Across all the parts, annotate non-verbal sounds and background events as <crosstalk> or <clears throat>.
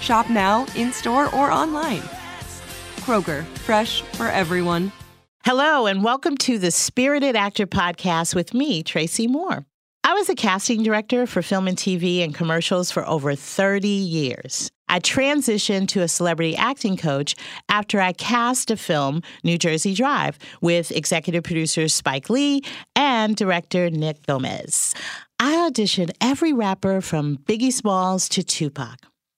Shop now, in store, or online. Kroger, fresh for everyone. Hello, and welcome to the Spirited Actor Podcast with me, Tracy Moore. I was a casting director for film and TV and commercials for over 30 years. I transitioned to a celebrity acting coach after I cast a film, New Jersey Drive, with executive producer Spike Lee and director Nick Gomez. I auditioned every rapper from Biggie Smalls to Tupac.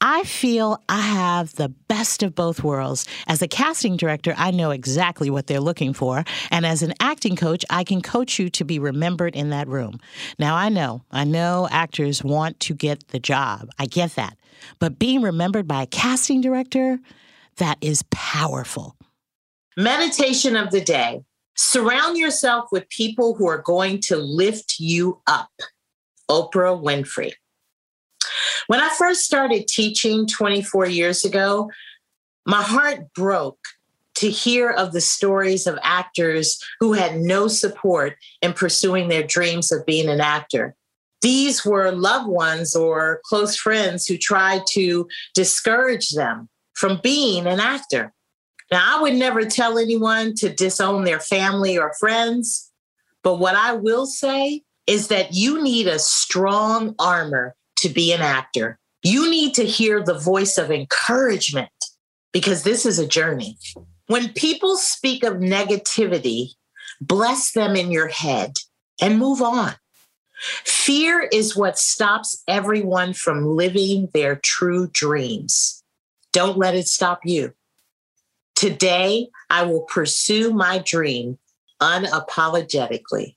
I feel I have the best of both worlds. As a casting director, I know exactly what they're looking for. And as an acting coach, I can coach you to be remembered in that room. Now, I know, I know actors want to get the job. I get that. But being remembered by a casting director, that is powerful. Meditation of the day. Surround yourself with people who are going to lift you up. Oprah Winfrey. When I first started teaching 24 years ago, my heart broke to hear of the stories of actors who had no support in pursuing their dreams of being an actor. These were loved ones or close friends who tried to discourage them from being an actor. Now, I would never tell anyone to disown their family or friends, but what I will say is that you need a strong armor to be an actor. You need to hear the voice of encouragement because this is a journey. When people speak of negativity, bless them in your head and move on. Fear is what stops everyone from living their true dreams. Don't let it stop you. Today, I will pursue my dream unapologetically.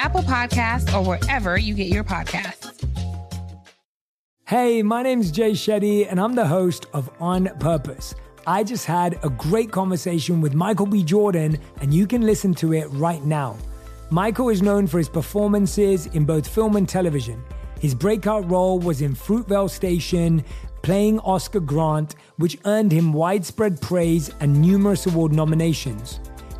Apple Podcasts, or wherever you get your podcasts. Hey, my name is Jay Shetty, and I'm the host of On Purpose I just had a great conversation with Michael B. Jordan, and you can listen to it right now. Michael is known for his performances in both film and television. His breakout role was in Fruitvale Station, playing Oscar Grant, which earned him widespread praise and numerous award nominations.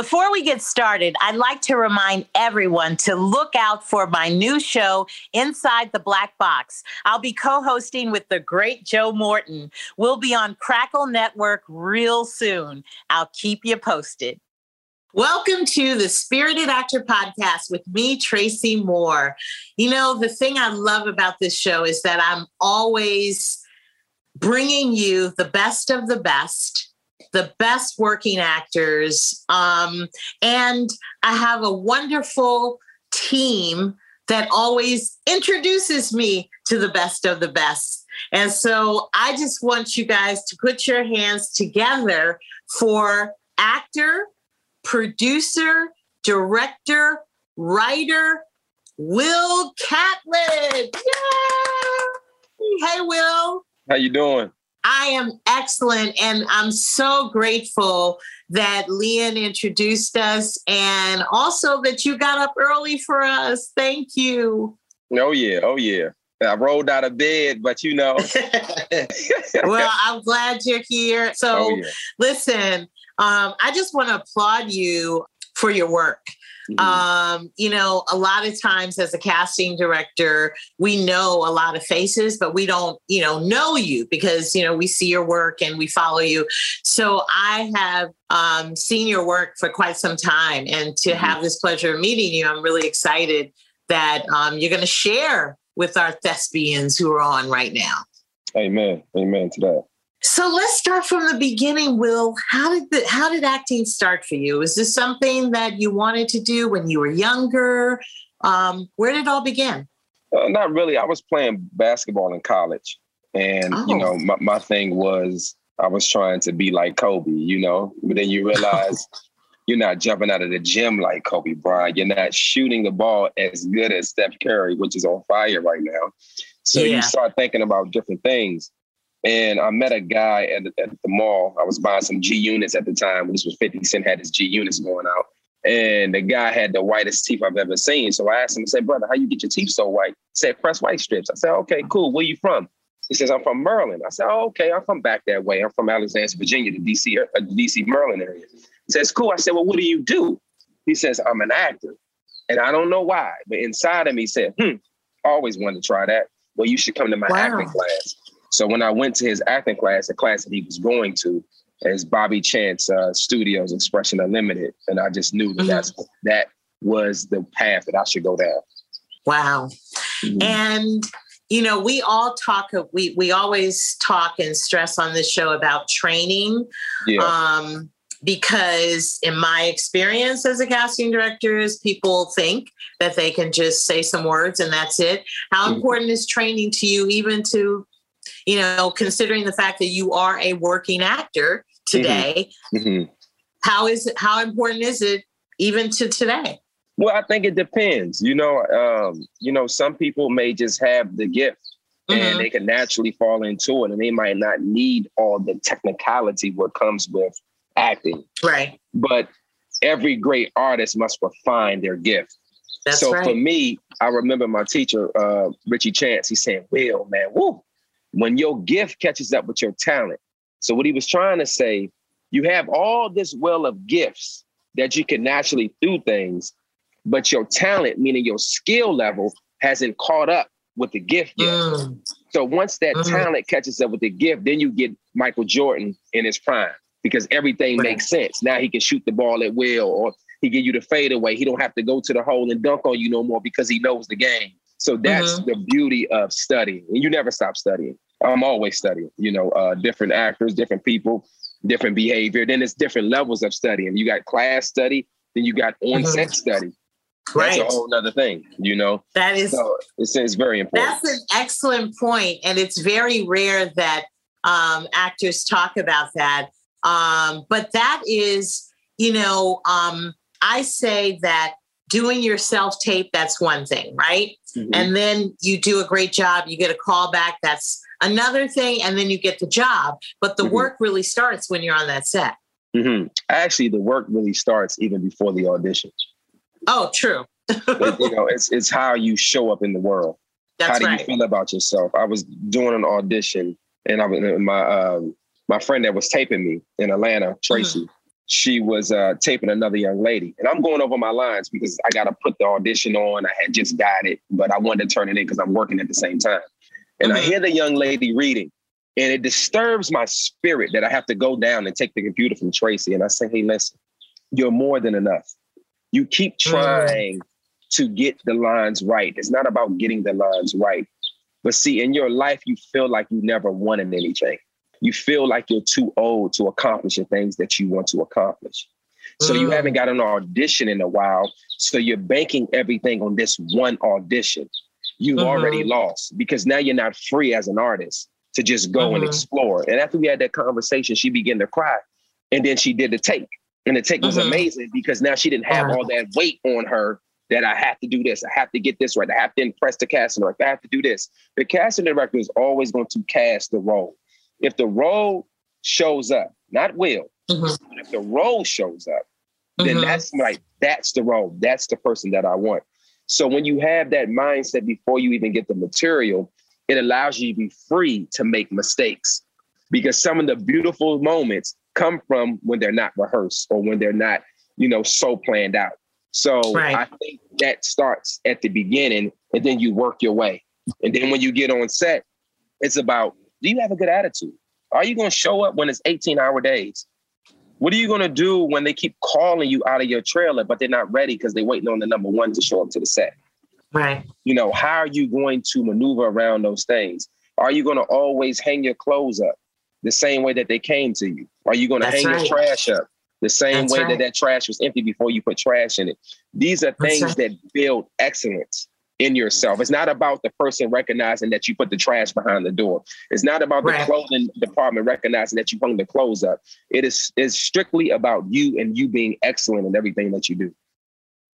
Before we get started, I'd like to remind everyone to look out for my new show, Inside the Black Box. I'll be co hosting with the great Joe Morton. We'll be on Crackle Network real soon. I'll keep you posted. Welcome to the Spirited Actor Podcast with me, Tracy Moore. You know, the thing I love about this show is that I'm always bringing you the best of the best the best working actors. Um, and I have a wonderful team that always introduces me to the best of the best. And so I just want you guys to put your hands together for actor, producer, director, writer, Will Catlett. Yay! Hey, Will. How you doing? I am excellent. And I'm so grateful that Leon introduced us and also that you got up early for us. Thank you. Oh, yeah. Oh, yeah. I rolled out of bed, but you know. <laughs> <laughs> well, I'm glad you're here. So, oh, yeah. listen, um, I just want to applaud you for your work. Mm-hmm. Um, you know, a lot of times as a casting director, we know a lot of faces, but we don't, you know, know you because, you know, we see your work and we follow you. So I have um, seen your work for quite some time. And to mm-hmm. have this pleasure of meeting you, I'm really excited that um, you're going to share with our thespians who are on right now. Amen. Amen to that. So let's start from the beginning, Will. How did the, how did acting start for you? Is this something that you wanted to do when you were younger? Um, where did it all begin? Uh, not really. I was playing basketball in college, and oh. you know, my, my thing was I was trying to be like Kobe. You know, but then you realize <laughs> you're not jumping out of the gym like Kobe Bryant. You're not shooting the ball as good as Steph Curry, which is on fire right now. So yeah. you start thinking about different things. And I met a guy at, at the mall. I was buying some G units at the time. This was 50 Cent had his G units going out. And the guy had the whitest teeth I've ever seen. So I asked him, I said, brother, how you get your teeth so white? He said, Crest white strips. I said, okay, cool. Where you from? He says, I'm from Maryland. I said, oh, okay, I'm from back that way. I'm from Alexandria, Virginia, the DC, uh, DC, Maryland area. He says, cool. I said, well, what do you do? He says, I'm an actor. And I don't know why, but inside of me said, hmm, always wanted to try that. Well, you should come to my wow. acting class. So when I went to his acting class, the class that he was going to, is Bobby Chance uh, Studios Expression Unlimited, and I just knew that mm-hmm. that's that was the path that I should go down. Wow, mm-hmm. and you know we all talk we we always talk and stress on this show about training. Yeah. Um, because in my experience as a casting director is people think that they can just say some words and that's it how mm-hmm. important is training to you even to you know, considering the fact that you are a working actor today. Mm-hmm. Mm-hmm. how is it, how important is it even to today? Well, I think it depends. You know, um, you know, some people may just have the gift mm-hmm. and they can naturally fall into it and they might not need all the technicality what comes with acting. Right. But every great artist must refine their gift. That's so right. for me, I remember my teacher, uh, Richie Chance, he said, Will, man, woo, when your gift catches up with your talent. So what he was trying to say, you have all this well of gifts that you can naturally do things, but your talent, meaning your skill level, hasn't caught up with the gift yet. Mm. So once that mm. talent catches up with the gift, then you get Michael Jordan in his prime because everything right. makes sense. Now he can shoot the ball at will, or he give you the fadeaway. He don't have to go to the hole and dunk on you no more because he knows the game. So that's mm-hmm. the beauty of studying. And you never stop studying. I'm always studying, you know, uh, different actors, different people, different behavior. Then it's different levels of studying. You got class study, then you got on-set mm-hmm. study. Right. That's a whole other thing, you know. That is so it's, it's very important. That's an excellent point, and it's very rare that um, actors talk about that. Um, but that is, you know, um, I say that doing your self tape, that's one thing, right? Mm-hmm. And then you do a great job, you get a call back, that's another thing, and then you get the job. But the mm-hmm. work really starts when you're on that set. Mm-hmm. Actually, the work really starts even before the auditions. Oh, true. but, you know, it's it's how you show up in the world. That's how do right. you feel about yourself? I was doing an audition, and I was my um, my friend that was taping me in Atlanta, Tracy. She was uh, taping another young lady. And I'm going over my lines because I got to put the audition on. I had just got it, but I wanted to turn it in because I'm working at the same time. And mm-hmm. I hear the young lady reading, and it disturbs my spirit that I have to go down and take the computer from Tracy. And I say, hey, listen, you're more than enough. You keep mm. trying mm-hmm. to get the lines right. It's not about getting the lines right. But see, in your life, you feel like you never wanted anything you feel like you're too old to accomplish the things that you want to accomplish. So mm. you haven't got an audition in a while. So you're banking everything on this one audition. You've mm-hmm. already lost because now you're not free as an artist to just go mm-hmm. and explore. And after we had that conversation, she began to cry. And then she did the take. And the take was mm-hmm. amazing because now she didn't have all that weight on her that I have to do this. I have to get this right. I have to impress the casting director. I have to do this. The casting director is always going to cast the role if the role shows up, not will, mm-hmm. if the role shows up, then mm-hmm. that's like that's the role. That's the person that I want. So when you have that mindset before you even get the material, it allows you to be free to make mistakes because some of the beautiful moments come from when they're not rehearsed or when they're not, you know, so planned out. So right. I think that starts at the beginning and then you work your way. And then when you get on set, it's about do you have a good attitude? Are you going to show up when it's 18 hour days? What are you going to do when they keep calling you out of your trailer, but they're not ready because they're waiting on the number one to show up to the set? Right. You know, how are you going to maneuver around those things? Are you going to always hang your clothes up the same way that they came to you? Are you going to hang right. your trash up the same That's way right. that that trash was empty before you put trash in it? These are things right. that build excellence in yourself. It's not about the person recognizing that you put the trash behind the door. It's not about right. the clothing department recognizing that you hung the clothes up. It is is strictly about you and you being excellent in everything that you do.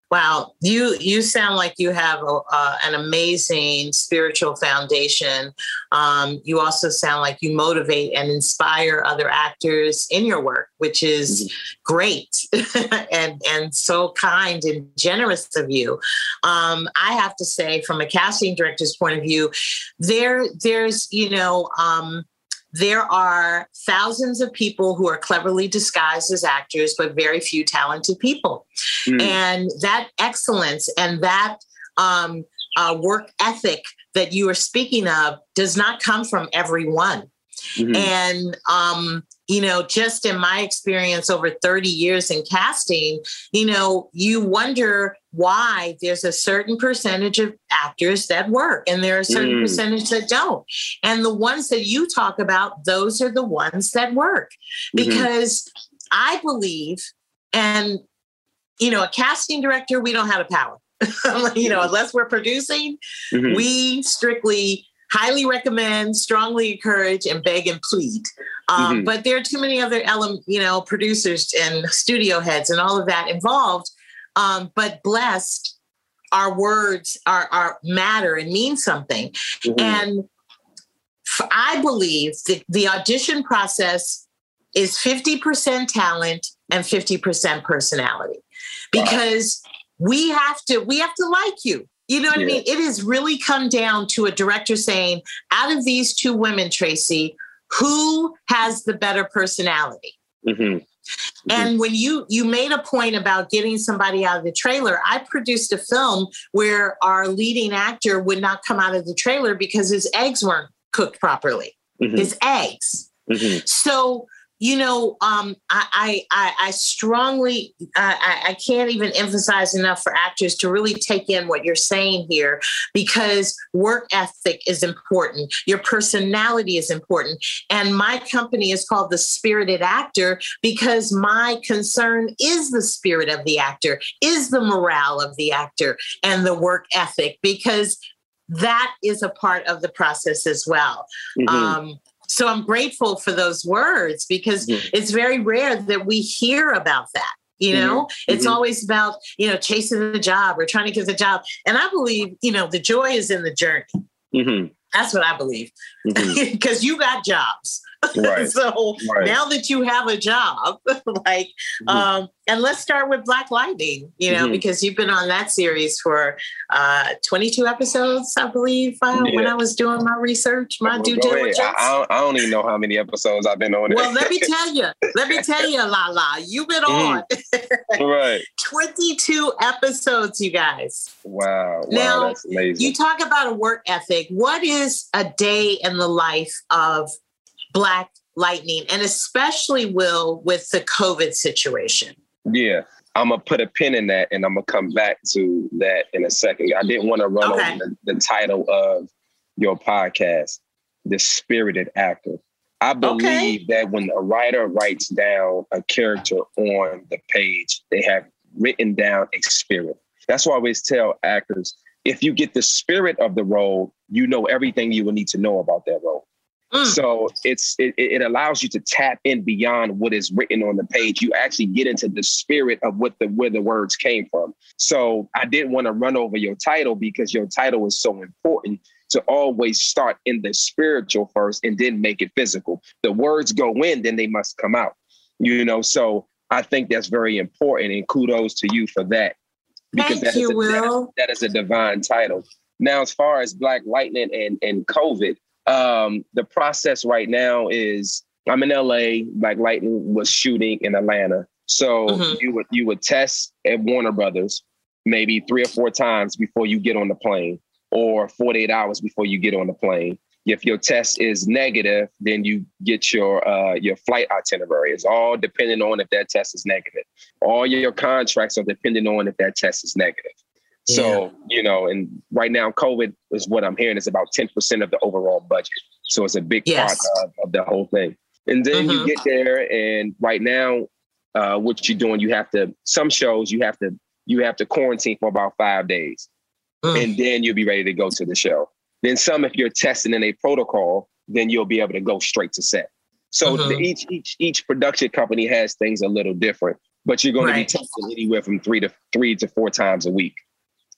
Wow, you you sound like you have a, uh, an amazing spiritual foundation. Um, you also sound like you motivate and inspire other actors in your work, which is mm-hmm. great <laughs> and and so kind and generous of you. Um, I have to say, from a casting director's point of view, there there's you know. Um, there are thousands of people who are cleverly disguised as actors, but very few talented people. Mm. And that excellence and that um, uh, work ethic that you are speaking of does not come from everyone. Mm-hmm. And um, you know, just in my experience over 30 years in casting, you know, you wonder why there's a certain percentage of actors that work and there are a certain mm. percentage that don't. And the ones that you talk about, those are the ones that work. Mm-hmm. Because I believe, and, you know, a casting director, we don't have a power. <laughs> you know, unless we're producing, mm-hmm. we strictly highly recommend, strongly encourage, and beg and plead. Um, mm-hmm. But there are too many other element, you know, producers and studio heads and all of that involved. Um, but blessed, our words are, are matter and mean something. Mm-hmm. And I believe that the audition process is 50% talent and 50% personality because wow. we have to we have to like you you know what yeah. i mean it has really come down to a director saying out of these two women tracy who has the better personality mm-hmm. Mm-hmm. and when you you made a point about getting somebody out of the trailer i produced a film where our leading actor would not come out of the trailer because his eggs weren't cooked properly mm-hmm. his eggs mm-hmm. so you know, um, I, I, I strongly, I, I can't even emphasize enough for actors to really take in what you're saying here because work ethic is important. Your personality is important. And my company is called The Spirited Actor because my concern is the spirit of the actor, is the morale of the actor and the work ethic because that is a part of the process as well. Mm-hmm. Um, so I'm grateful for those words because mm-hmm. it's very rare that we hear about that. You know, mm-hmm. it's mm-hmm. always about, you know, chasing the job or trying to get the job. And I believe, you know, the joy is in the journey. Mm-hmm. That's what I believe. Because mm-hmm. <laughs> you got jobs. Right. <laughs> so right. now that you have a job, <laughs> like, mm-hmm. um, and let's start with Black Lightning, you know, mm-hmm. because you've been on that series for uh, 22 episodes, I believe, uh, yeah. when I was doing my research, my well, due diligence. I, I, don't, I, don't, even know how many episodes I've been on. Well, let me <laughs> tell you, let me tell you, La La, you've been mm-hmm. on. right. 22 episodes, you guys. Wow. wow now, you talk about a work ethic. What is a day in the life of Black Lightning, and especially Will with the COVID situation? Yeah, I'm gonna put a pin in that, and I'm gonna come back to that in a second. I didn't want to run okay. over the, the, title of your podcast, "The Spirited Actor." I believe okay. that when a writer writes down a character on the page, they have written down a spirit. That's why I always tell actors: if you get the spirit of the role, you know everything you will need to know about that role. Mm. So it's it, it allows you to tap in beyond what is written on the page. You actually get into the spirit of what the where the words came from. So I didn't want to run over your title because your title is so important to always start in the spiritual first and then make it physical. The words go in, then they must come out. You know, so I think that's very important and kudos to you for that. Because Thank you, a, Will. That, that is a divine title. Now, as far as Black Lightning and, and COVID, um, the process right now is I'm in LA. Black Lightning was shooting in Atlanta, so mm-hmm. you would you would test at Warner Brothers maybe three or four times before you get on the plane, or 48 hours before you get on the plane. If your test is negative, then you get your uh, your flight itinerary. It's all depending on if that test is negative. All your contracts are depending on if that test is negative. So, yeah. you know, and right now, COVID is what I'm hearing is about 10% of the overall budget. So it's a big yes. part of, of, the whole thing. And then mm-hmm. you get there, and right now, uh, what you're doing, you have to, some shows, you have to, you have to quarantine for about five days. Mm. And then you'll be ready to go to the show. Then some, if you're testing in a protocol, then you'll be able to go straight to set. So mm-hmm. each each each production company has things a little different, but you're going right. to be testing anywhere from three to three to four times a week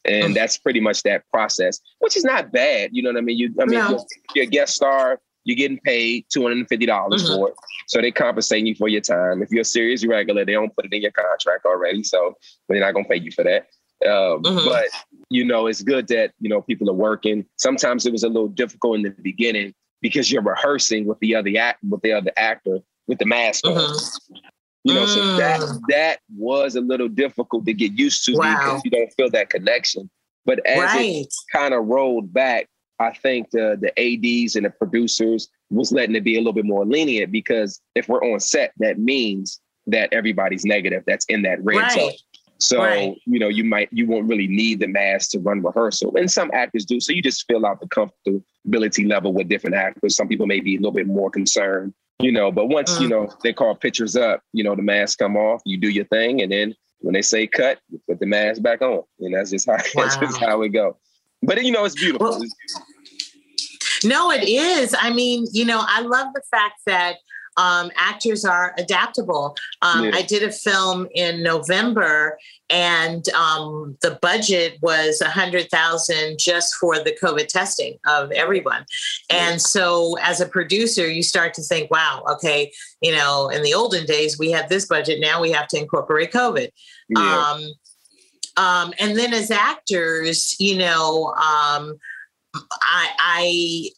and that's pretty much that process, which is not bad. You know what I mean? You, I mean, no. you're, you're, a guest star, you're getting paid two hundred and fifty dollars mm-hmm. for it, so they compensate you for your time. If you're a series regular, they don't put it in your contract already, so they're not gonna pay you for that. Um, mm-hmm. But you know, it's good that you know people are working. Sometimes it was a little difficult in the beginning because you're rehearsing with the other act with the other actor with the mask mm-hmm. You know, mm. so that that was a little difficult to get used to wow. because you don't feel that connection. But as right. it kind of rolled back, I think the the ads and the producers was letting it be a little bit more lenient because if we're on set, that means that everybody's negative. That's in that red right. zone. So right. you know, you might you won't really need the mask to run rehearsal, and some actors do. So you just fill out the comfortability level with different actors. Some people may be a little bit more concerned you know, but once, mm. you know, they call pictures up, you know, the mask come off, you do your thing. And then when they say cut, you put the mask back on. And that's just how, wow. <laughs> that's just how it go. But, you know, it's beautiful. Well, it's beautiful. No, it is. I mean, you know, I love the fact that um, actors are adaptable. Um, yeah. I did a film in November, and um, the budget was a hundred thousand just for the COVID testing of everyone. And so, as a producer, you start to think, "Wow, okay, you know, in the olden days we had this budget. Now we have to incorporate COVID." Yeah. Um, um, and then as actors, you know, um, I, I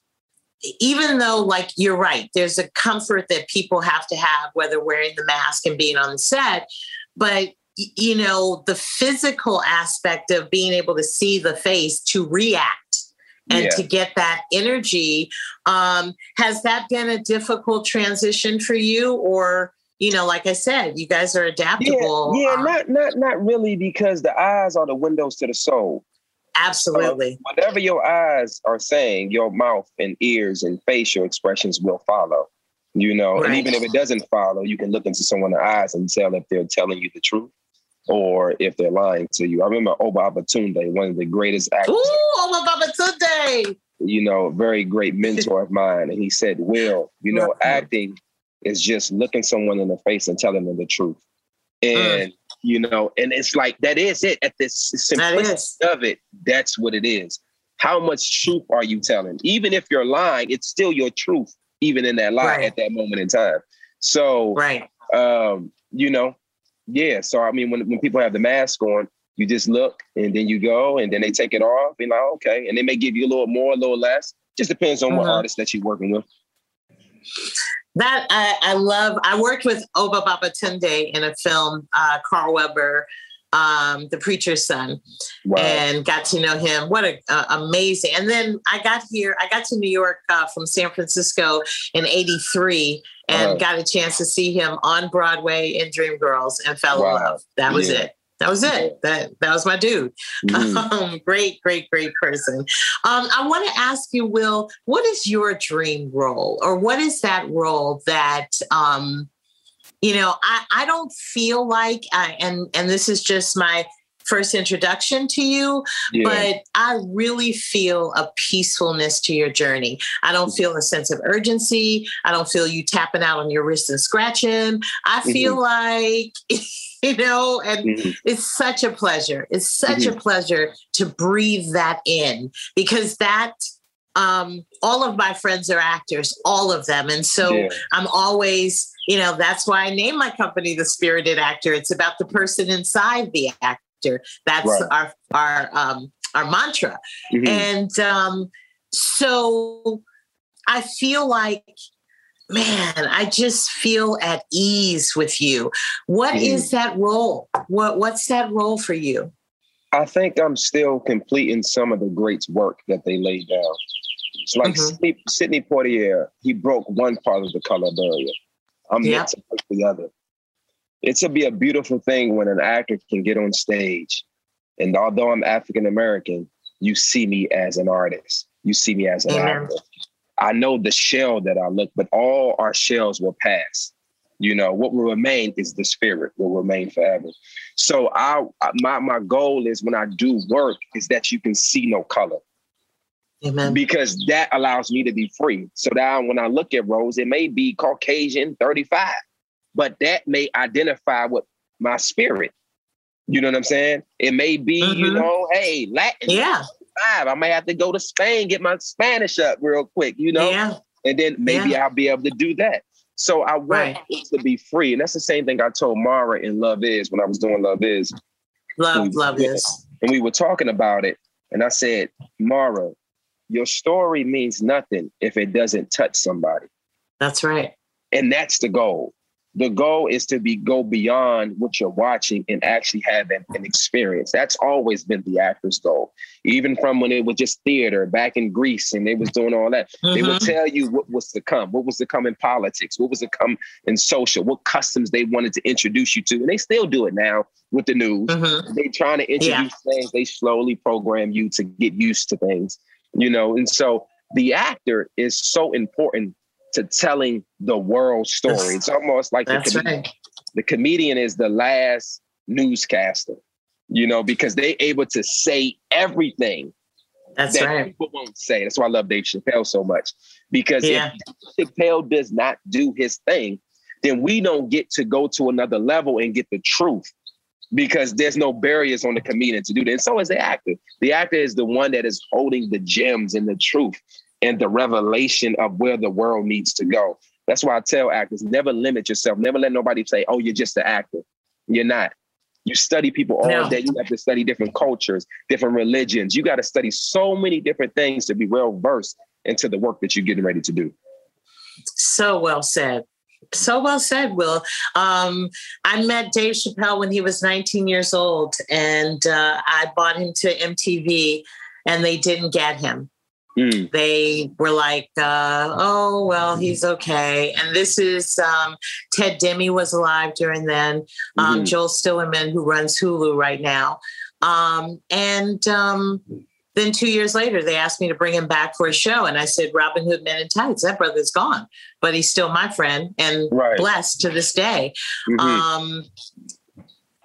even though like you're right there's a comfort that people have to have whether wearing the mask and being on the set but you know the physical aspect of being able to see the face to react and yeah. to get that energy um, has that been a difficult transition for you or you know like i said you guys are adaptable yeah, yeah um, not not not really because the eyes are the windows to the soul Absolutely. Whatever your eyes are saying, your mouth and ears and facial expressions will follow. You know, right. and even if it doesn't follow, you can look into someone's eyes and tell if they're telling you the truth or if they're lying to you. I remember Oba Babatunde, one of the greatest actors. Ooh, Oba Babatunde. You know, very great <laughs> mentor of mine. And he said, Will, you know, acting is just looking someone in the face and telling them the truth. Mm. And mm you know, and it's like that is it at this simplicity of it. That's what it is. How much truth are you telling? Even if you're lying, it's still your truth, even in that lie right. at that moment in time. So, right, um, you know, yeah. So I mean, when when people have the mask on, you just look and then you go and then they take it off. and like okay, and they may give you a little more, a little less. Just depends on what uh-huh. artist that you're working with that I, I, love. I worked with Oba Babatunde in a film, uh, Carl Weber, um, the preacher's son, wow. and got to know him. What a uh, amazing! And then I got here. I got to New York uh, from San Francisco in '83, and uh-huh. got a chance to see him on Broadway in Dreamgirls, and fell wow. in love. That was yeah. it that was it. That that was my dude. Mm-hmm. <laughs> Um, great, great, great person. Um, I want to ask you, Will, what is your dream role, or what is that role that um, you know? I I don't feel like, I, and and this is just my first introduction to you, yeah. but I really feel a peacefulness to your journey. I don't feel a sense of urgency. I don't feel you tapping out on your wrist and scratching. I feel mm-hmm. like <laughs> <laughs> you know, and mm-hmm. it's such a pleasure. It's such mm-hmm. a pleasure to breathe that in because that um all of my friends are actors, all of them. And so yeah. I'm always, you know, that's why I name my company the Spirited Actor. It's about the person inside the actor. That's right. our our um our mantra. Mm-hmm. And um so I feel like man, I just feel at ease with you. What is that role? What what's that role for you? I think I'm still completing some of the greats' work that they laid down. It's like mm-hmm. Sidney, Poitier, he broke one part of the color barrier. I'm yeah. meant to break the other. It's to be a beautiful thing when an actor can get on stage. And although I'm African American, you see me as an artist. You see me as an Amen. actor. I know the shell that I look, but all our shells will pass. You know, what will remain is the spirit will remain forever. So I my my goal is when I do work is that you can see no color. Amen. Because that allows me to be free. So now when I look at Rose, it may be Caucasian 35, but that may identify with my spirit. You know what I'm saying? It may be, mm-hmm. you know, hey, Latin. Yeah five. I may have to go to Spain, get my Spanish up real quick, you know? Yeah. And then maybe yeah. I'll be able to do that. So I want right. to be free. And that's the same thing I told Mara in Love Is when I was doing Love Is. Love, we, Love Is. And we were talking about it. And I said, Mara, your story means nothing if it doesn't touch somebody. That's right. And that's the goal the goal is to be go beyond what you're watching and actually have an, an, experience. That's always been the actor's goal. Even from when it was just theater back in Greece and they was doing all that. Mm-hmm. They would mm-hmm. tell you what was to come, what was to come in politics, what was to come in social, what customs they wanted to introduce you to. And they still do it now with the news. Mm-hmm. They trying to introduce yeah. things, they slowly program you to get used to things, you know. And so the actor is so important to telling the world story. It's almost like the comedian, right. the comedian is the last newscaster, you know, because they able to say everything That's that right. people won't say. That's why I love Dave Chappelle so much. Because Yeah. if Chappelle does not do his thing, then we don't get to go to another level and get the truth. Because there's no barriers on the comedian to do that. And so is the actor. The actor is the one that is holding the gems and the truth and the revelation of where the world needs to go. That's why I tell actors never limit yourself. Never let nobody say, oh, you're just an actor. You're not. You study people all No. day. You have to study different cultures, different religions. You got to study so many different things to be well versed into the work that you're getting ready to do. So well said. So well said, Will. Um, I met Dave Chappelle when he was 19 years old, and uh, I bought him to MTV, and they didn't get him. Mm. They were like, uh, "Oh well, he's okay." And this is um, Ted Demme was alive during then. Um, Mhm. Joel Stillerman, who runs Hulu right now, um, and um, then two years later, they asked me to bring him back for a show, and I said, "Robin Hood Men in Tights." That brother's gone, but he's still my friend and Right. blessed to this day. Mhm. Um,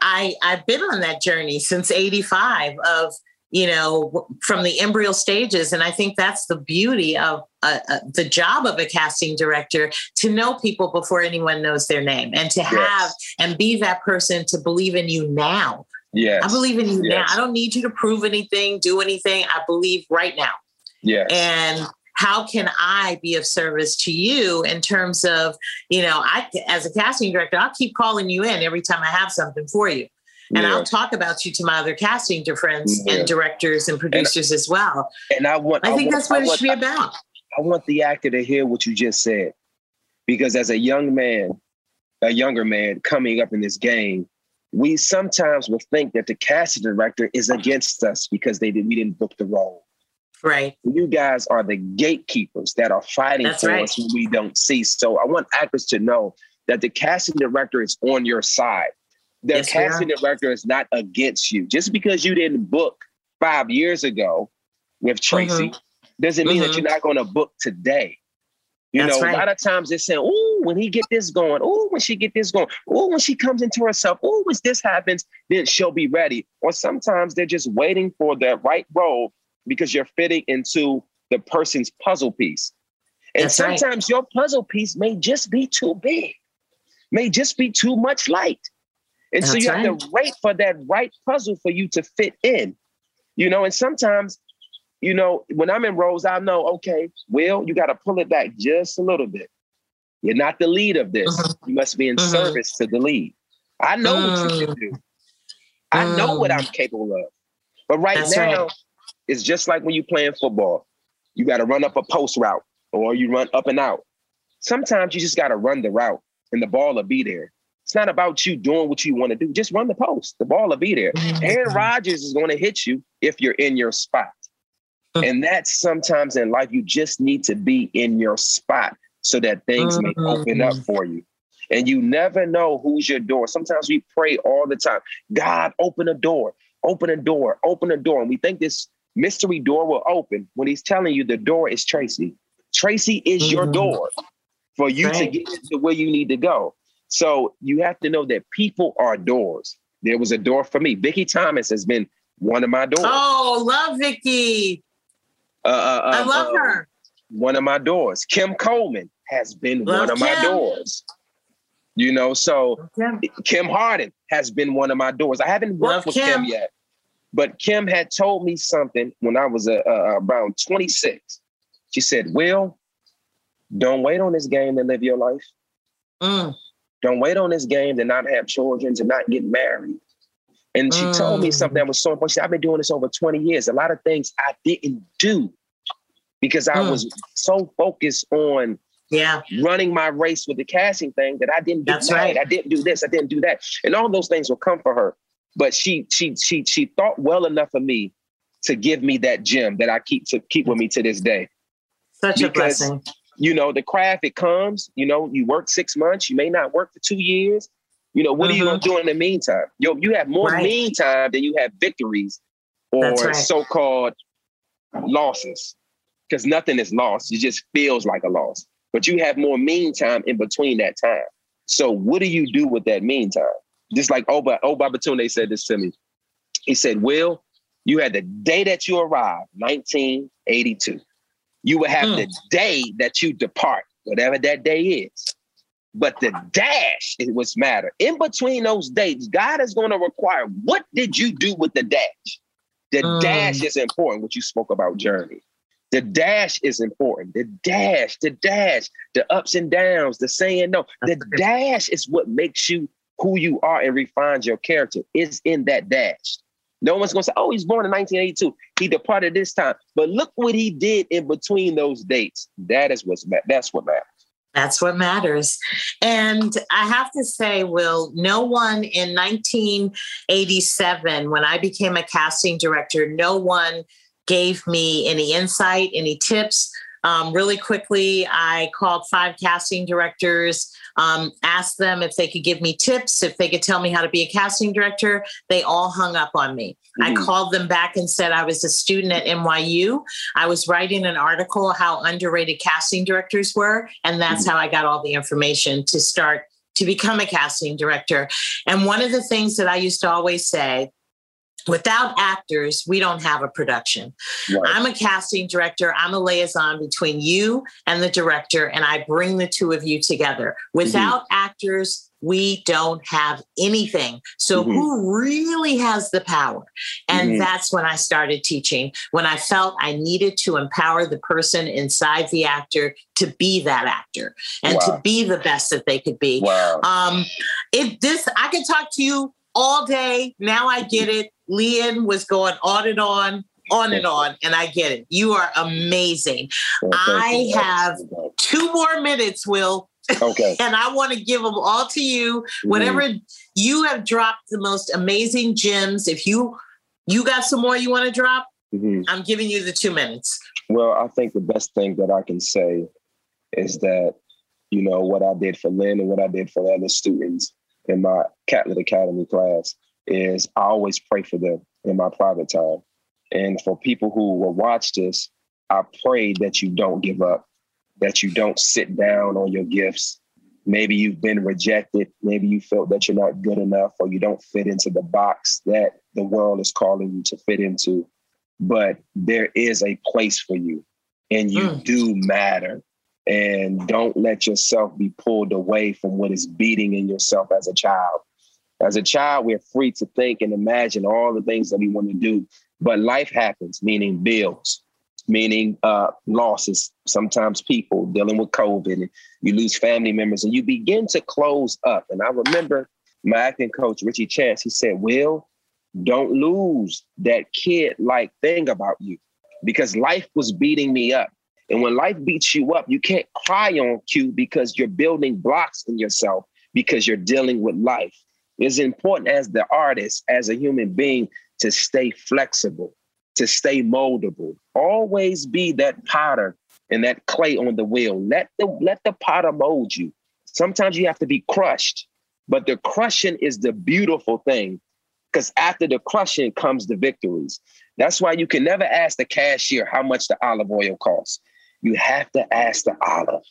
I I've been on that journey since '85 of you know from the embryo stages, and I think that's the beauty of uh, uh, the job of a casting director to know people before anyone knows their name, and to have and be that person to believe in you now. yeah I believe in you now. I don't need you to prove anything, do anything. I believe right now. yeah And how can I be of service to you in terms of, you know, I as a casting director, I'll keep calling you in every time I have something for you. And Yeah. I'll talk about you to my other casting friends Yeah. and directors and producers as well. And I want. I think want- that's what I it want- should be about. I want the actor to hear what you just said, because as a young man, a younger man coming up in this game, we sometimes will think that the casting director is against us because they did we didn't book the role. Right. You guys are the gatekeepers that are fighting That's for right. us when we don't see. So I want actors to know that the casting director is on your side. The Yes, casting director is not against you. Just because you didn't book five years ago with Tracy Mhm. doesn't mean that Mhm. you're not going to book today. You That's know, right. a lot of times they're saying, "Oh, when he get this going, oh, when she get this going, oh, when she comes into herself, oh, when this happens, then she'll be ready." Or sometimes they're just waiting for the right role because you're fitting into the person's puzzle piece. And That's right. sometimes your puzzle piece may just be too big, may just be too much light. And so That's you have to wait for that right puzzle for you to fit in. You know, and sometimes, you know, when I'm in roles, I know, okay, Will, you got to pull it back just a little bit. You're not the lead of this. Mm-hmm. You must be in service to the lead. I know what you can do. I know what I'm capable of. But right Mm. That's now, right. it's just like when you're playing football. You got to run up a post route or you run up and out. Sometimes you just got to run the route and the ball will be there. It's not about you doing what you want to do. Just run the post. The ball will be there. Aaron Rodgers is going to hit you if you're in your spot. And that's sometimes in life, you just need to be in your spot so that things may open up for you. And you never know who's your door. Sometimes we pray all the time God, open a door, open a door, open a door. And we think this mystery door will open when he's telling you the door is Tracy. Tracy is your door for you to get to where you need to go. So you have to know that people are doors. There was a door for me. Vicky Thomas has been one of my doors. Oh, love Vicky. Uh, uh, I uh, love uh, her. One of my doors. Kim Coleman has been Love one of my doors. You know, so Kim. Kim Hardin has been one of my doors. I haven't worked Love with Kim. Kim. yet, but Kim had told me something when I was uh, uh, around 26. She said, Will, don't wait on this game to live your life. Mm. Don't wait on this game to not have children, to not get married. And she told me Mm. something that was so important. She said, I've been doing this over 20 years. A lot of things I didn't do because I Mm. was so focused on Yeah. running my race with the casting thing that I didn't get That's right. I didn't do this. I didn't do that. And all those things will come for her. But she she she she thought well enough of me to give me that gem that I keep to keep with me to this day. Such a blessing. You know, the craft it comes, you know, you work six months, you may not work for two years. You know, what are you gonna mm-hmm. do in the meantime? Yo, you have more Right. meantime than you have victories or right. so-called losses. Because nothing is lost. It just feels like a loss. But you have more meantime in between that time. So what do you do with that meantime? Just like Oba Oba Batunde said this to me. He said, Will, You had the day that you arrived, 1982. You will have mm. the day that you depart, whatever that day is. But the dash is what's matter. In between those dates, God is going to require what did you do with the dash? The mm. dash is important, what you spoke about, journey. The dash is important. The dash, the dash, the ups and downs, the saying no. The dash is what makes you who you are and refines your character. It's in that dash. No one's gonna say, "Oh, he's born in 1982. He departed this time." But look what he did in between those dates. That is what's that's what matters. That's what matters. And I have to say, Will, no one in 1987, when I became a casting director, no one gave me any insight, any tips. Um, really quickly, I called five casting directors, um, asked them if they could give me tips, if they could tell me how to be a casting director. They all hung up on me. Mm. I called them back and said I was a student at NYU. I was writing an article how underrated casting directors were, and that's mm. how I got all the information to start to become a casting director. And one of the things that I used to always say without actors, we don't have a production. Right. I'm a casting director. I'm a liaison between you and the director, and I bring the two of you together. Without mm-hmm. actors, we don't have anything. So, mm-hmm. who really has the power? And mm-hmm. that's when I started teaching, when I felt I needed to empower the person inside the actor to be that actor and wow. to be the best that they could be. Wow. Um, if this, I could talk to you all day. Now I get it. Leon was going on and on, on and on, and I get it. You are amazing. Well, I have two more minutes, Will. Okay. <laughs> and I want to give them all to you. Mm-hmm. Whatever mm. you have dropped the most amazing gems. If you you got some more you want to drop, mm-hmm. I'm giving you the two minutes. Well, I think the best thing that I can say is that, you know, what I did for Lynn and what I did for the other students in my Catlett Academy class is I always pray for them in my private time. And for people who will watch this, I pray that you don't give up, that you don't sit down on your gifts. Maybe you've been rejected. Maybe you felt that you're not good enough or you don't fit into the box that the world is calling you to fit into. But there is a place for you and you mm. do matter and don't let yourself be pulled away from what is beating in yourself as a child. As a child, we're free to think and imagine all the things that we want to do, but life happens, meaning bills, meaning uh, losses, sometimes people dealing with COVID, and you lose family members, and you begin to close up. And I remember my acting coach, Richie Chance, he said, Will, don't lose that kid like thing about you because life was beating me up. And when life beats you up, you can't cry on cue because you're building blocks in yourself because you're dealing with life. It's important as the artist, as a human being, to stay flexible, to stay moldable. Always be that potter and that clay on the wheel. Let the let the potter mold you. Sometimes you have to be crushed, but the crushing is the beautiful thing because after the crushing comes the victories. That's why you can never ask the cashier how much the olive oil costs you have to ask the olive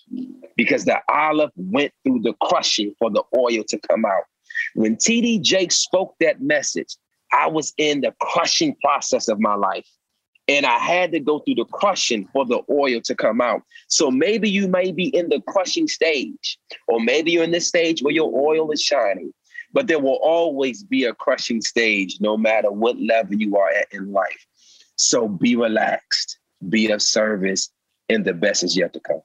because the olive went through the crushing for the oil to come out. When TD Jakes spoke that message, I was in the crushing process of my life. And I had to go through the crushing for the oil to come out. So maybe you may be in the crushing stage, or maybe you're in the stage where your oil is shining. But there will always be a crushing stage, no matter what level you are at in life. So be relaxed, be of service, and the best is yet to come.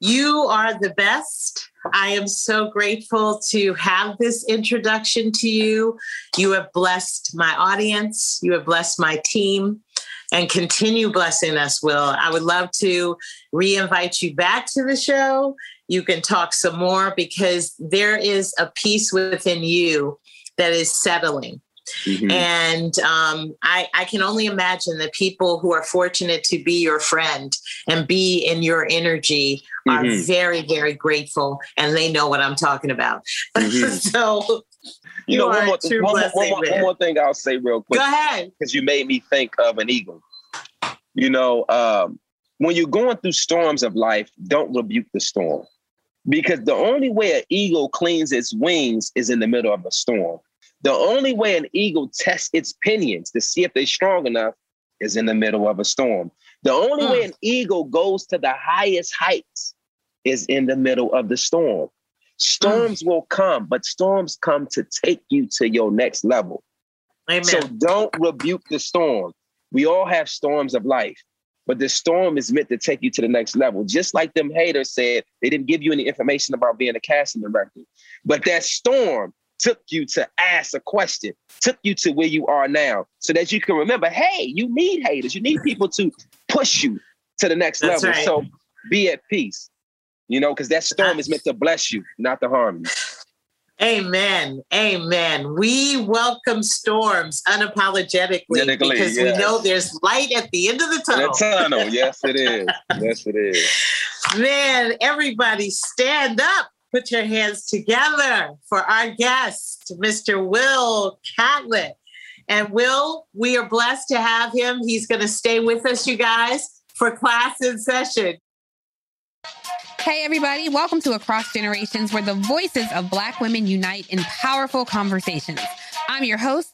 You are the best. I am so grateful to have this introduction to you. You have blessed my audience, you have blessed my team, and continue blessing us, Will. I would love to re invite you back to the show. You can talk some more because there is a peace within you that is settling. Mm-hmm. And um, I, I can only imagine the people who are fortunate to be your friend and be in your energy are mm-hmm. very, very grateful and they know what I'm talking about. <laughs> Mm-hmm. so, you, you know, one more, one, more, one, more, one more, thing I'll say real quick. Go ahead. Because you made me think of an eagle. You know, um, when you're going through storms of life, don't rebuke the storm. Because the only way an eagle cleans its wings is in the middle of a storm. The only way an eagle tests its pinions to see if they're strong enough is in the middle of a storm. The only mm. way an eagle goes to the highest heights is in the middle of the storm. Storms mm. will come, but storms come to take you to your next level. Amen. So don't rebuke the storm. We all have storms of life, but the storm is meant to take you to the next level. Just like them haters said, they didn't give you any information about being a casting director. But that storm took you to ask a question, took you to where you are now, so that you can remember, hey, you need haters. You need people to push you to the next That's level. Right. So be at peace. You know, because that storm is meant to bless you, not to harm you. Amen. Amen. We welcome storms unapologetically because yes. we know there's light at the end of the tunnel. The tunnel. Yes, it is. <laughs> yes, it is. Man, everybody stand up. Put your hands together for our guest, Mr. Will Catlett. And Will, we are blessed to have him. He's going to stay with us, you guys, for class in session. Hey, everybody, welcome to Across Generations, where the voices of Black women unite in powerful conversations. I'm your host,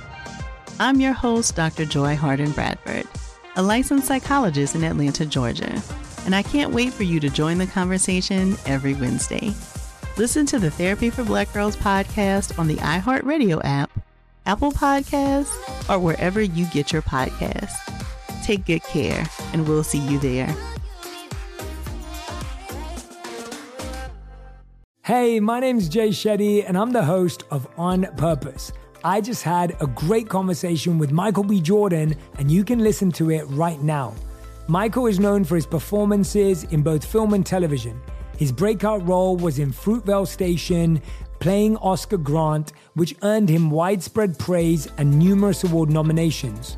I'm your host, Dr. Joy Harden Bradford, a licensed psychologist in Atlanta, Georgia, and I can't wait for you to join the conversation every Wednesday. Listen to the Therapy for Black Girls podcast on the iHeartRadio app, Apple Podcasts, or wherever you get your podcasts. Take good care, and we'll see you there. Hey, my name's Jay Shetty, and I'm the host of On Purpose I just had a great conversation with Michael B. Jordan, and you can listen to it right now. Michael is known for his performances in both film and television. His breakout role was in Fruitvale Station, playing Oscar Grant, which earned him widespread praise and numerous award nominations.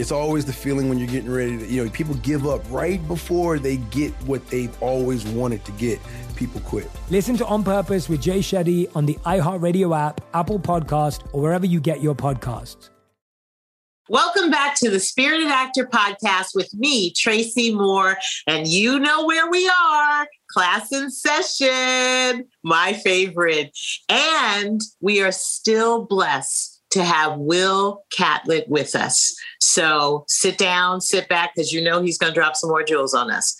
It's always the feeling when you're getting ready to, you know, people give up right before they get what they've always wanted to get people quit. Listen to On Purpose with Jay Shetty on the iHeartRadio app, Apple Podcast, or wherever you get your podcasts. Welcome back to the Spirited Actor Podcast with me, Tracy Moore. And you know where we are class in session, my favorite. And we are still blessed to have Will Catlett with us. So sit down, sit back, because you know he's going to drop some more jewels on us.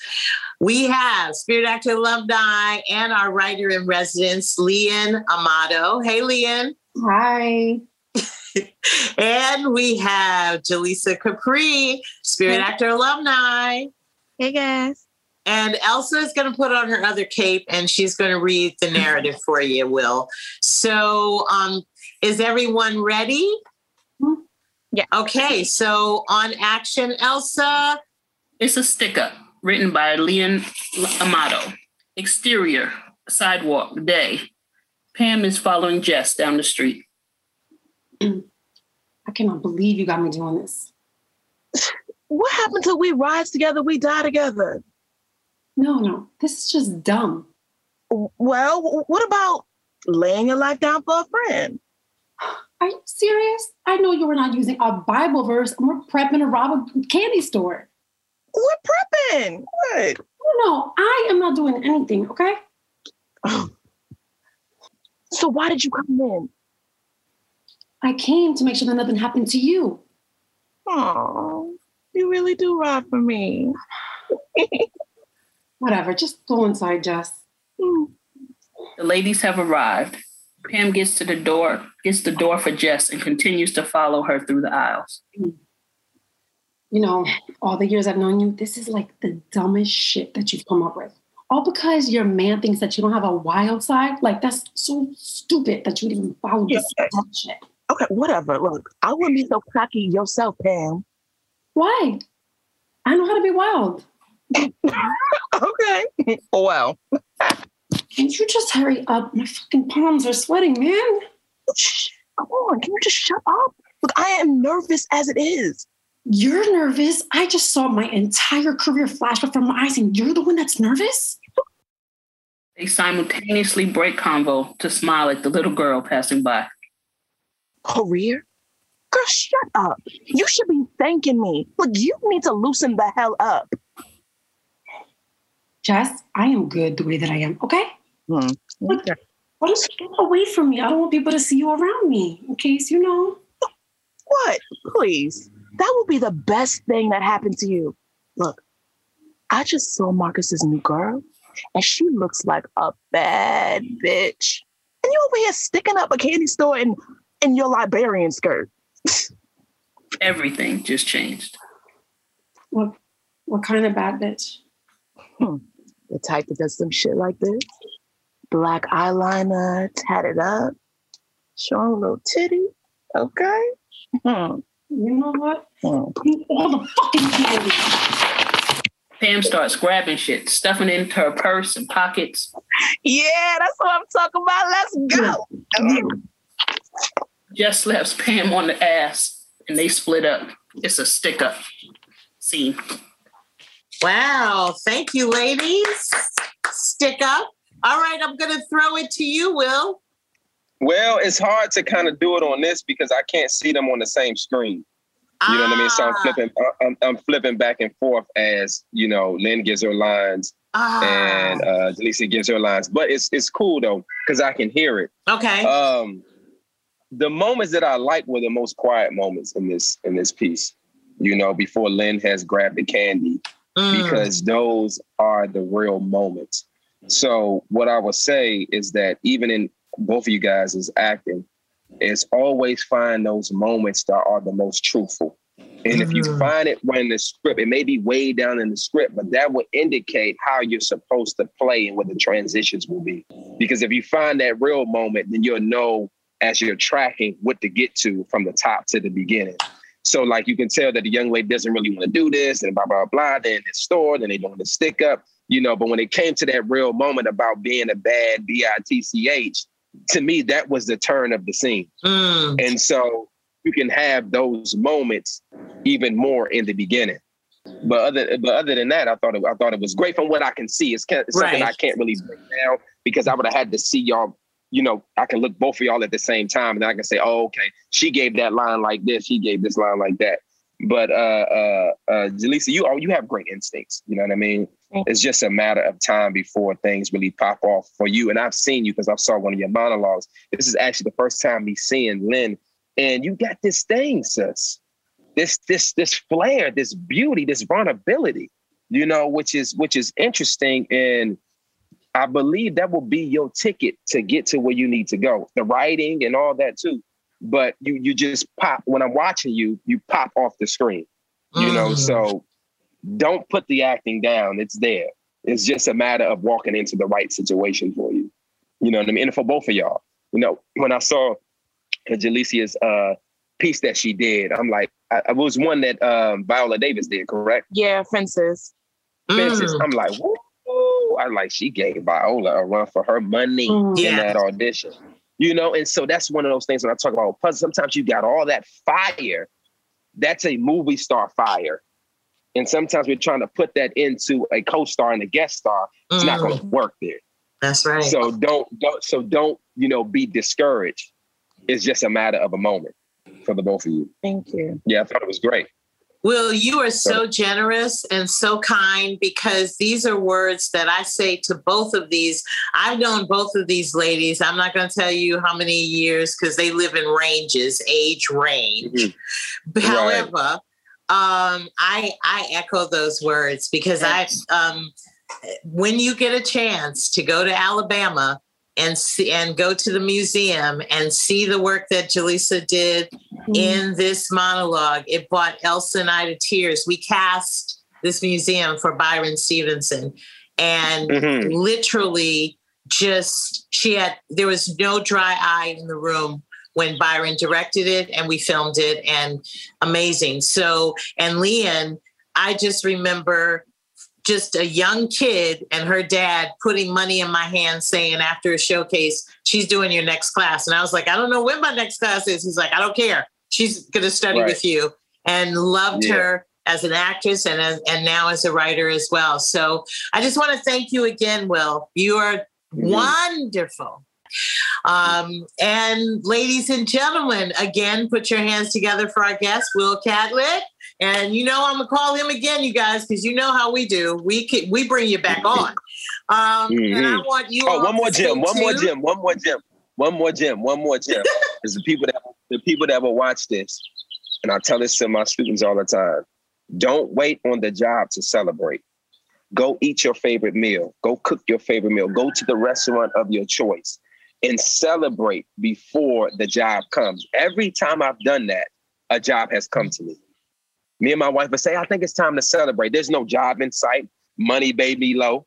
We have Spirit Actor alumni and our writer in residence, Leanne Amato. Hey, Leanne. Hi. <laughs> and we have Jaleesa Capri, Spirit hey. Actor alumni. Hey, guys. And Elsa is going to put on her other cape and she's going to read the <laughs> narrative for you, Will. So, um, is everyone ready? Mm-hmm. Yeah. Okay. So, on action, Elsa. It's a sticker. Written by Leon Amato. Exterior, sidewalk, day. Pam is following Jess down the street. <clears throat> I cannot believe you got me doing this. <laughs> What happened till we rise together, we die together? No, no, this is just dumb. Well, what about laying your life down for a friend? Are you serious? I know you were not using a Bible verse and we're prepping to rob a candy store. We're prepping. What? No, I am not doing anything, okay? <sighs> So why did you come in? I came to make sure that nothing happened to you. Oh, you really do ride for me. <laughs> Whatever, just go inside, Jess. Mm. The ladies have arrived. Pam gets to the door, gets the door for Jess, and continues to follow her through the aisles. You know, all the years I've known you, this is like the dumbest shit that you've come up with. All because your man thinks that you don't have a wild side. Like that's so stupid that you would even follow this dumb shit. Okay, whatever. Look, I wouldn't be so cocky yourself, Pam. Why? I know how to be wild. <laughs> okay. Well. <laughs> Can you just hurry up? My fucking palms are sweating, man. Come on, can you just shut up? Look, I am nervous as it is. You're nervous. I just saw my entire career flash before my eyes, and you're the one that's nervous? They simultaneously break convo to smile at the little girl passing by. Career? Girl, shut up. You should be thanking me. Look, you need to loosen the hell up. Jess, I am good the way that I am, okay? Hmm. Look, why don't get away from me? I don't want people to see you around me, in case you know. What? Please. That would be the best thing that happened to you. Look, I just saw Marcus's new girl, and she looks like a bad bitch. And you over here sticking up a candy store in, in your librarian skirt. <laughs> Everything just changed. What what kind of bad bitch? Hmm. The type that does some shit like this. Black eyeliner, tatted up, showing a little titty. Okay. Hmm. You know what? Hmm. All the fucking candy. Pam starts grabbing shit, stuffing it into her purse and pockets. Yeah, that's what I'm talking about. Let's go. Jess slaps Pam on the ass and they split up. It's a stick up scene. Wow. Thank you, ladies. Stick up. All right, I'm going to throw it to you, Will. Well, it's hard to kind of do it on this because I can't see them on the same screen. You know what I mean? So I'm flipping, I'm, I'm flipping back and forth as you know. Lynn gives her lines, Ah. and uh, Delisa gives her lines. But it's it's cool though because I can hear it. Okay. Um, the moments that I like were the most quiet moments in this in this piece. You know, before Lynn has grabbed the candy, Mm. because those are the real moments. So what I would say is that even in both of you guys is acting, is always find those moments that are the most truthful. And if you Mhm. find it when the script, it may be way down in the script, but that will indicate how you're supposed to play and what the transitions will be. Because if you find that real moment, then you'll know as you're tracking what to get to from the top to the beginning. So like you can tell that the young lady doesn't really want to do this and blah, blah, blah. Then it's stored and they don't want to stick up, you know, but when it came to that real moment about being a bad B-I-T-C-H, to me, that was the turn of the scene. Mm. And so you can have those moments even more in the beginning. But other but other than that, I thought it, I thought it was great from what I can see. It's, it's something I can't really break down because I would have had to see y'all. You know, I can look both of y'all at the same time, and I can say, "Oh, okay, she gave that line like this. He gave this line like that." But uh, uh, uh, Jaleesa, you oh, you have great instincts. You know what I mean? It's just a matter of time before things really pop off for you. And I've seen you because I saw one of your monologues. This is actually the first time me seeing Lynn, and you got this thing, sis. This this this flair, this beauty, this vulnerability. You know, which is which is interesting, and I believe that will be your ticket to get to where you need to go. The writing and all that too. But you you just pop when I'm watching you, you pop off the screen. You know, Mm. so don't put the acting down. It's there. It's just a matter of walking into the right situation for you. You know what I mean? And for both of y'all. You know, when I saw Jaleesa's uh piece that she did, I'm like, I, I was one that um Viola Davis did, correct? Yeah, fences. Fences. Mm. I'm like, whoa. I like she gave Viola a run for her money mm. in that audition. You know, and so that's one of those things when I talk about puzzle. Sometimes you got all that fire. That's a movie star fire. And sometimes we're trying to put that into a co-star and a guest star. It's mm. not going to work there. That's right. So don't don't so don't you know be discouraged. It's just a matter of a moment for the both of you. Thank you. Yeah, I thought it was great. Will, you are so generous and so kind because these are words that I say to both of these. I've known both of these ladies. I'm not going to tell you how many years because they live in ranges, age range. Mm-hmm. However, right. Um, I I echo those words because I um, when you get a chance to go to Alabama and see and go to the museum and see the work that Jaleesa did mm-hmm. in this monologue, it brought Elsa and I to tears. We cast this museum for Bryan Stevenson, and mm-hmm. literally just she had there was no dry eye in the room when Bryan directed it and we filmed it and amazing. So and Lian, I just remember just a young kid and her dad putting money in my hand saying after a showcase she's doing your next class and i was like i don't know when my next class is he's like i don't care she's going to study right. with you and loved yeah. her as an actress and as, and now as a writer as well so i just want to thank you again will you are mm-hmm. wonderful um, and ladies and gentlemen, again, put your hands together for our guest, Will Catlett. And you know I'm gonna call him again, you guys, because you know how we do. We can, we bring you back on. Um, mm-hmm. And I mm-hmm. want you. Oh, one more Jim, one more Jim, one more Jim, one more Jim, one more Jim. Is the people that the people that will watch this, and I tell this to my students all the time. Don't wait on the job to celebrate. Go eat your favorite meal. Go cook your favorite meal. Go to the restaurant of your choice and celebrate before the job comes. Every time I've done that, a job has come to me me and my wife would say, I think it's time to celebrate. There's no job in sight, money baby low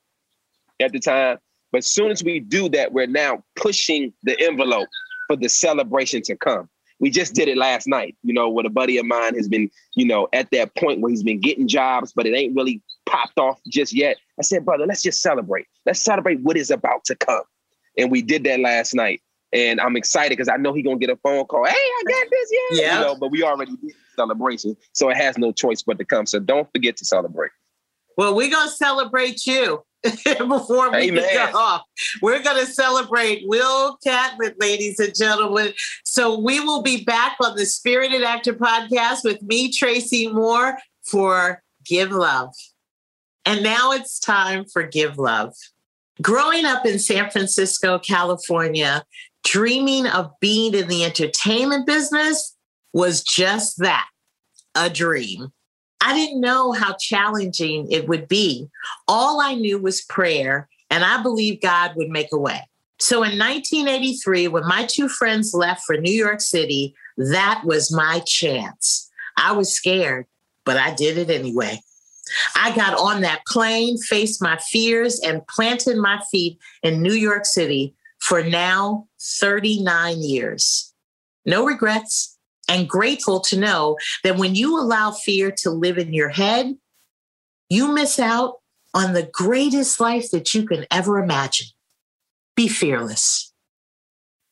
at the time. But as soon as we do that, we're now pushing the envelope for the celebration to come. We just did it last night, you know, with a buddy of mine has been, you know, at that point where he's been getting jobs, but it ain't really popped off just yet. I said, brother, let's just celebrate. Let's celebrate what is about to come. And we did that last night. And I'm excited because I know he's gonna get a phone call. Hey, I got this, yeah. yeah. You know, but we already did celebration. So it has no choice but to come. So don't forget to celebrate. Well, we're gonna celebrate you <laughs> before we Amen. get off. We're gonna celebrate Will Catlett, ladies and gentlemen. So we will be back on the Spirited Actor podcast with me, Tracy Moore, for Give Love. And now it's time for Give Love. Growing up in San Francisco, California, dreaming of being in the entertainment business was just that a dream. I didn't know how challenging it would be. All I knew was prayer, and I believed God would make a way. So in 1983, when my two friends left for New York City, that was my chance. I was scared, but I did it anyway. I got on that plane, faced my fears, and planted my feet in New York City for now 39 years. No regrets, and grateful to know that when you allow fear to live in your head, you miss out on the greatest life that you can ever imagine. Be fearless.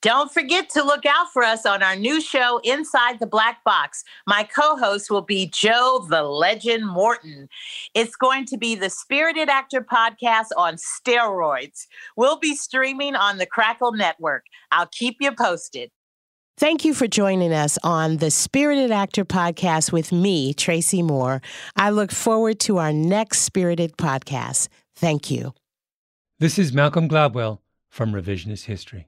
Don't forget to look out for us on our new show, Inside the Black Box. My co host will be Joe the Legend Morton. It's going to be the Spirited Actor podcast on steroids. We'll be streaming on the Crackle Network. I'll keep you posted. Thank you for joining us on the Spirited Actor podcast with me, Tracy Moore. I look forward to our next Spirited podcast. Thank you. This is Malcolm Gladwell from Revisionist History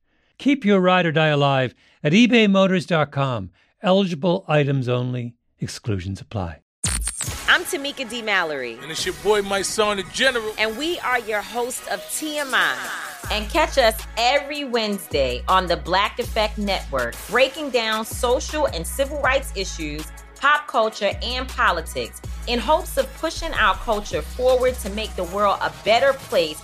Keep your ride or die alive at ebaymotors.com. Eligible items only, exclusions apply I'm Tamika D. Mallory. And it's your boy, Mysonne, the General. And we are your hosts of TMI. And catch us every Wednesday on the Black Effect Network, breaking down social and civil rights issues, pop culture, and politics in hopes of pushing our culture forward to make the world a better place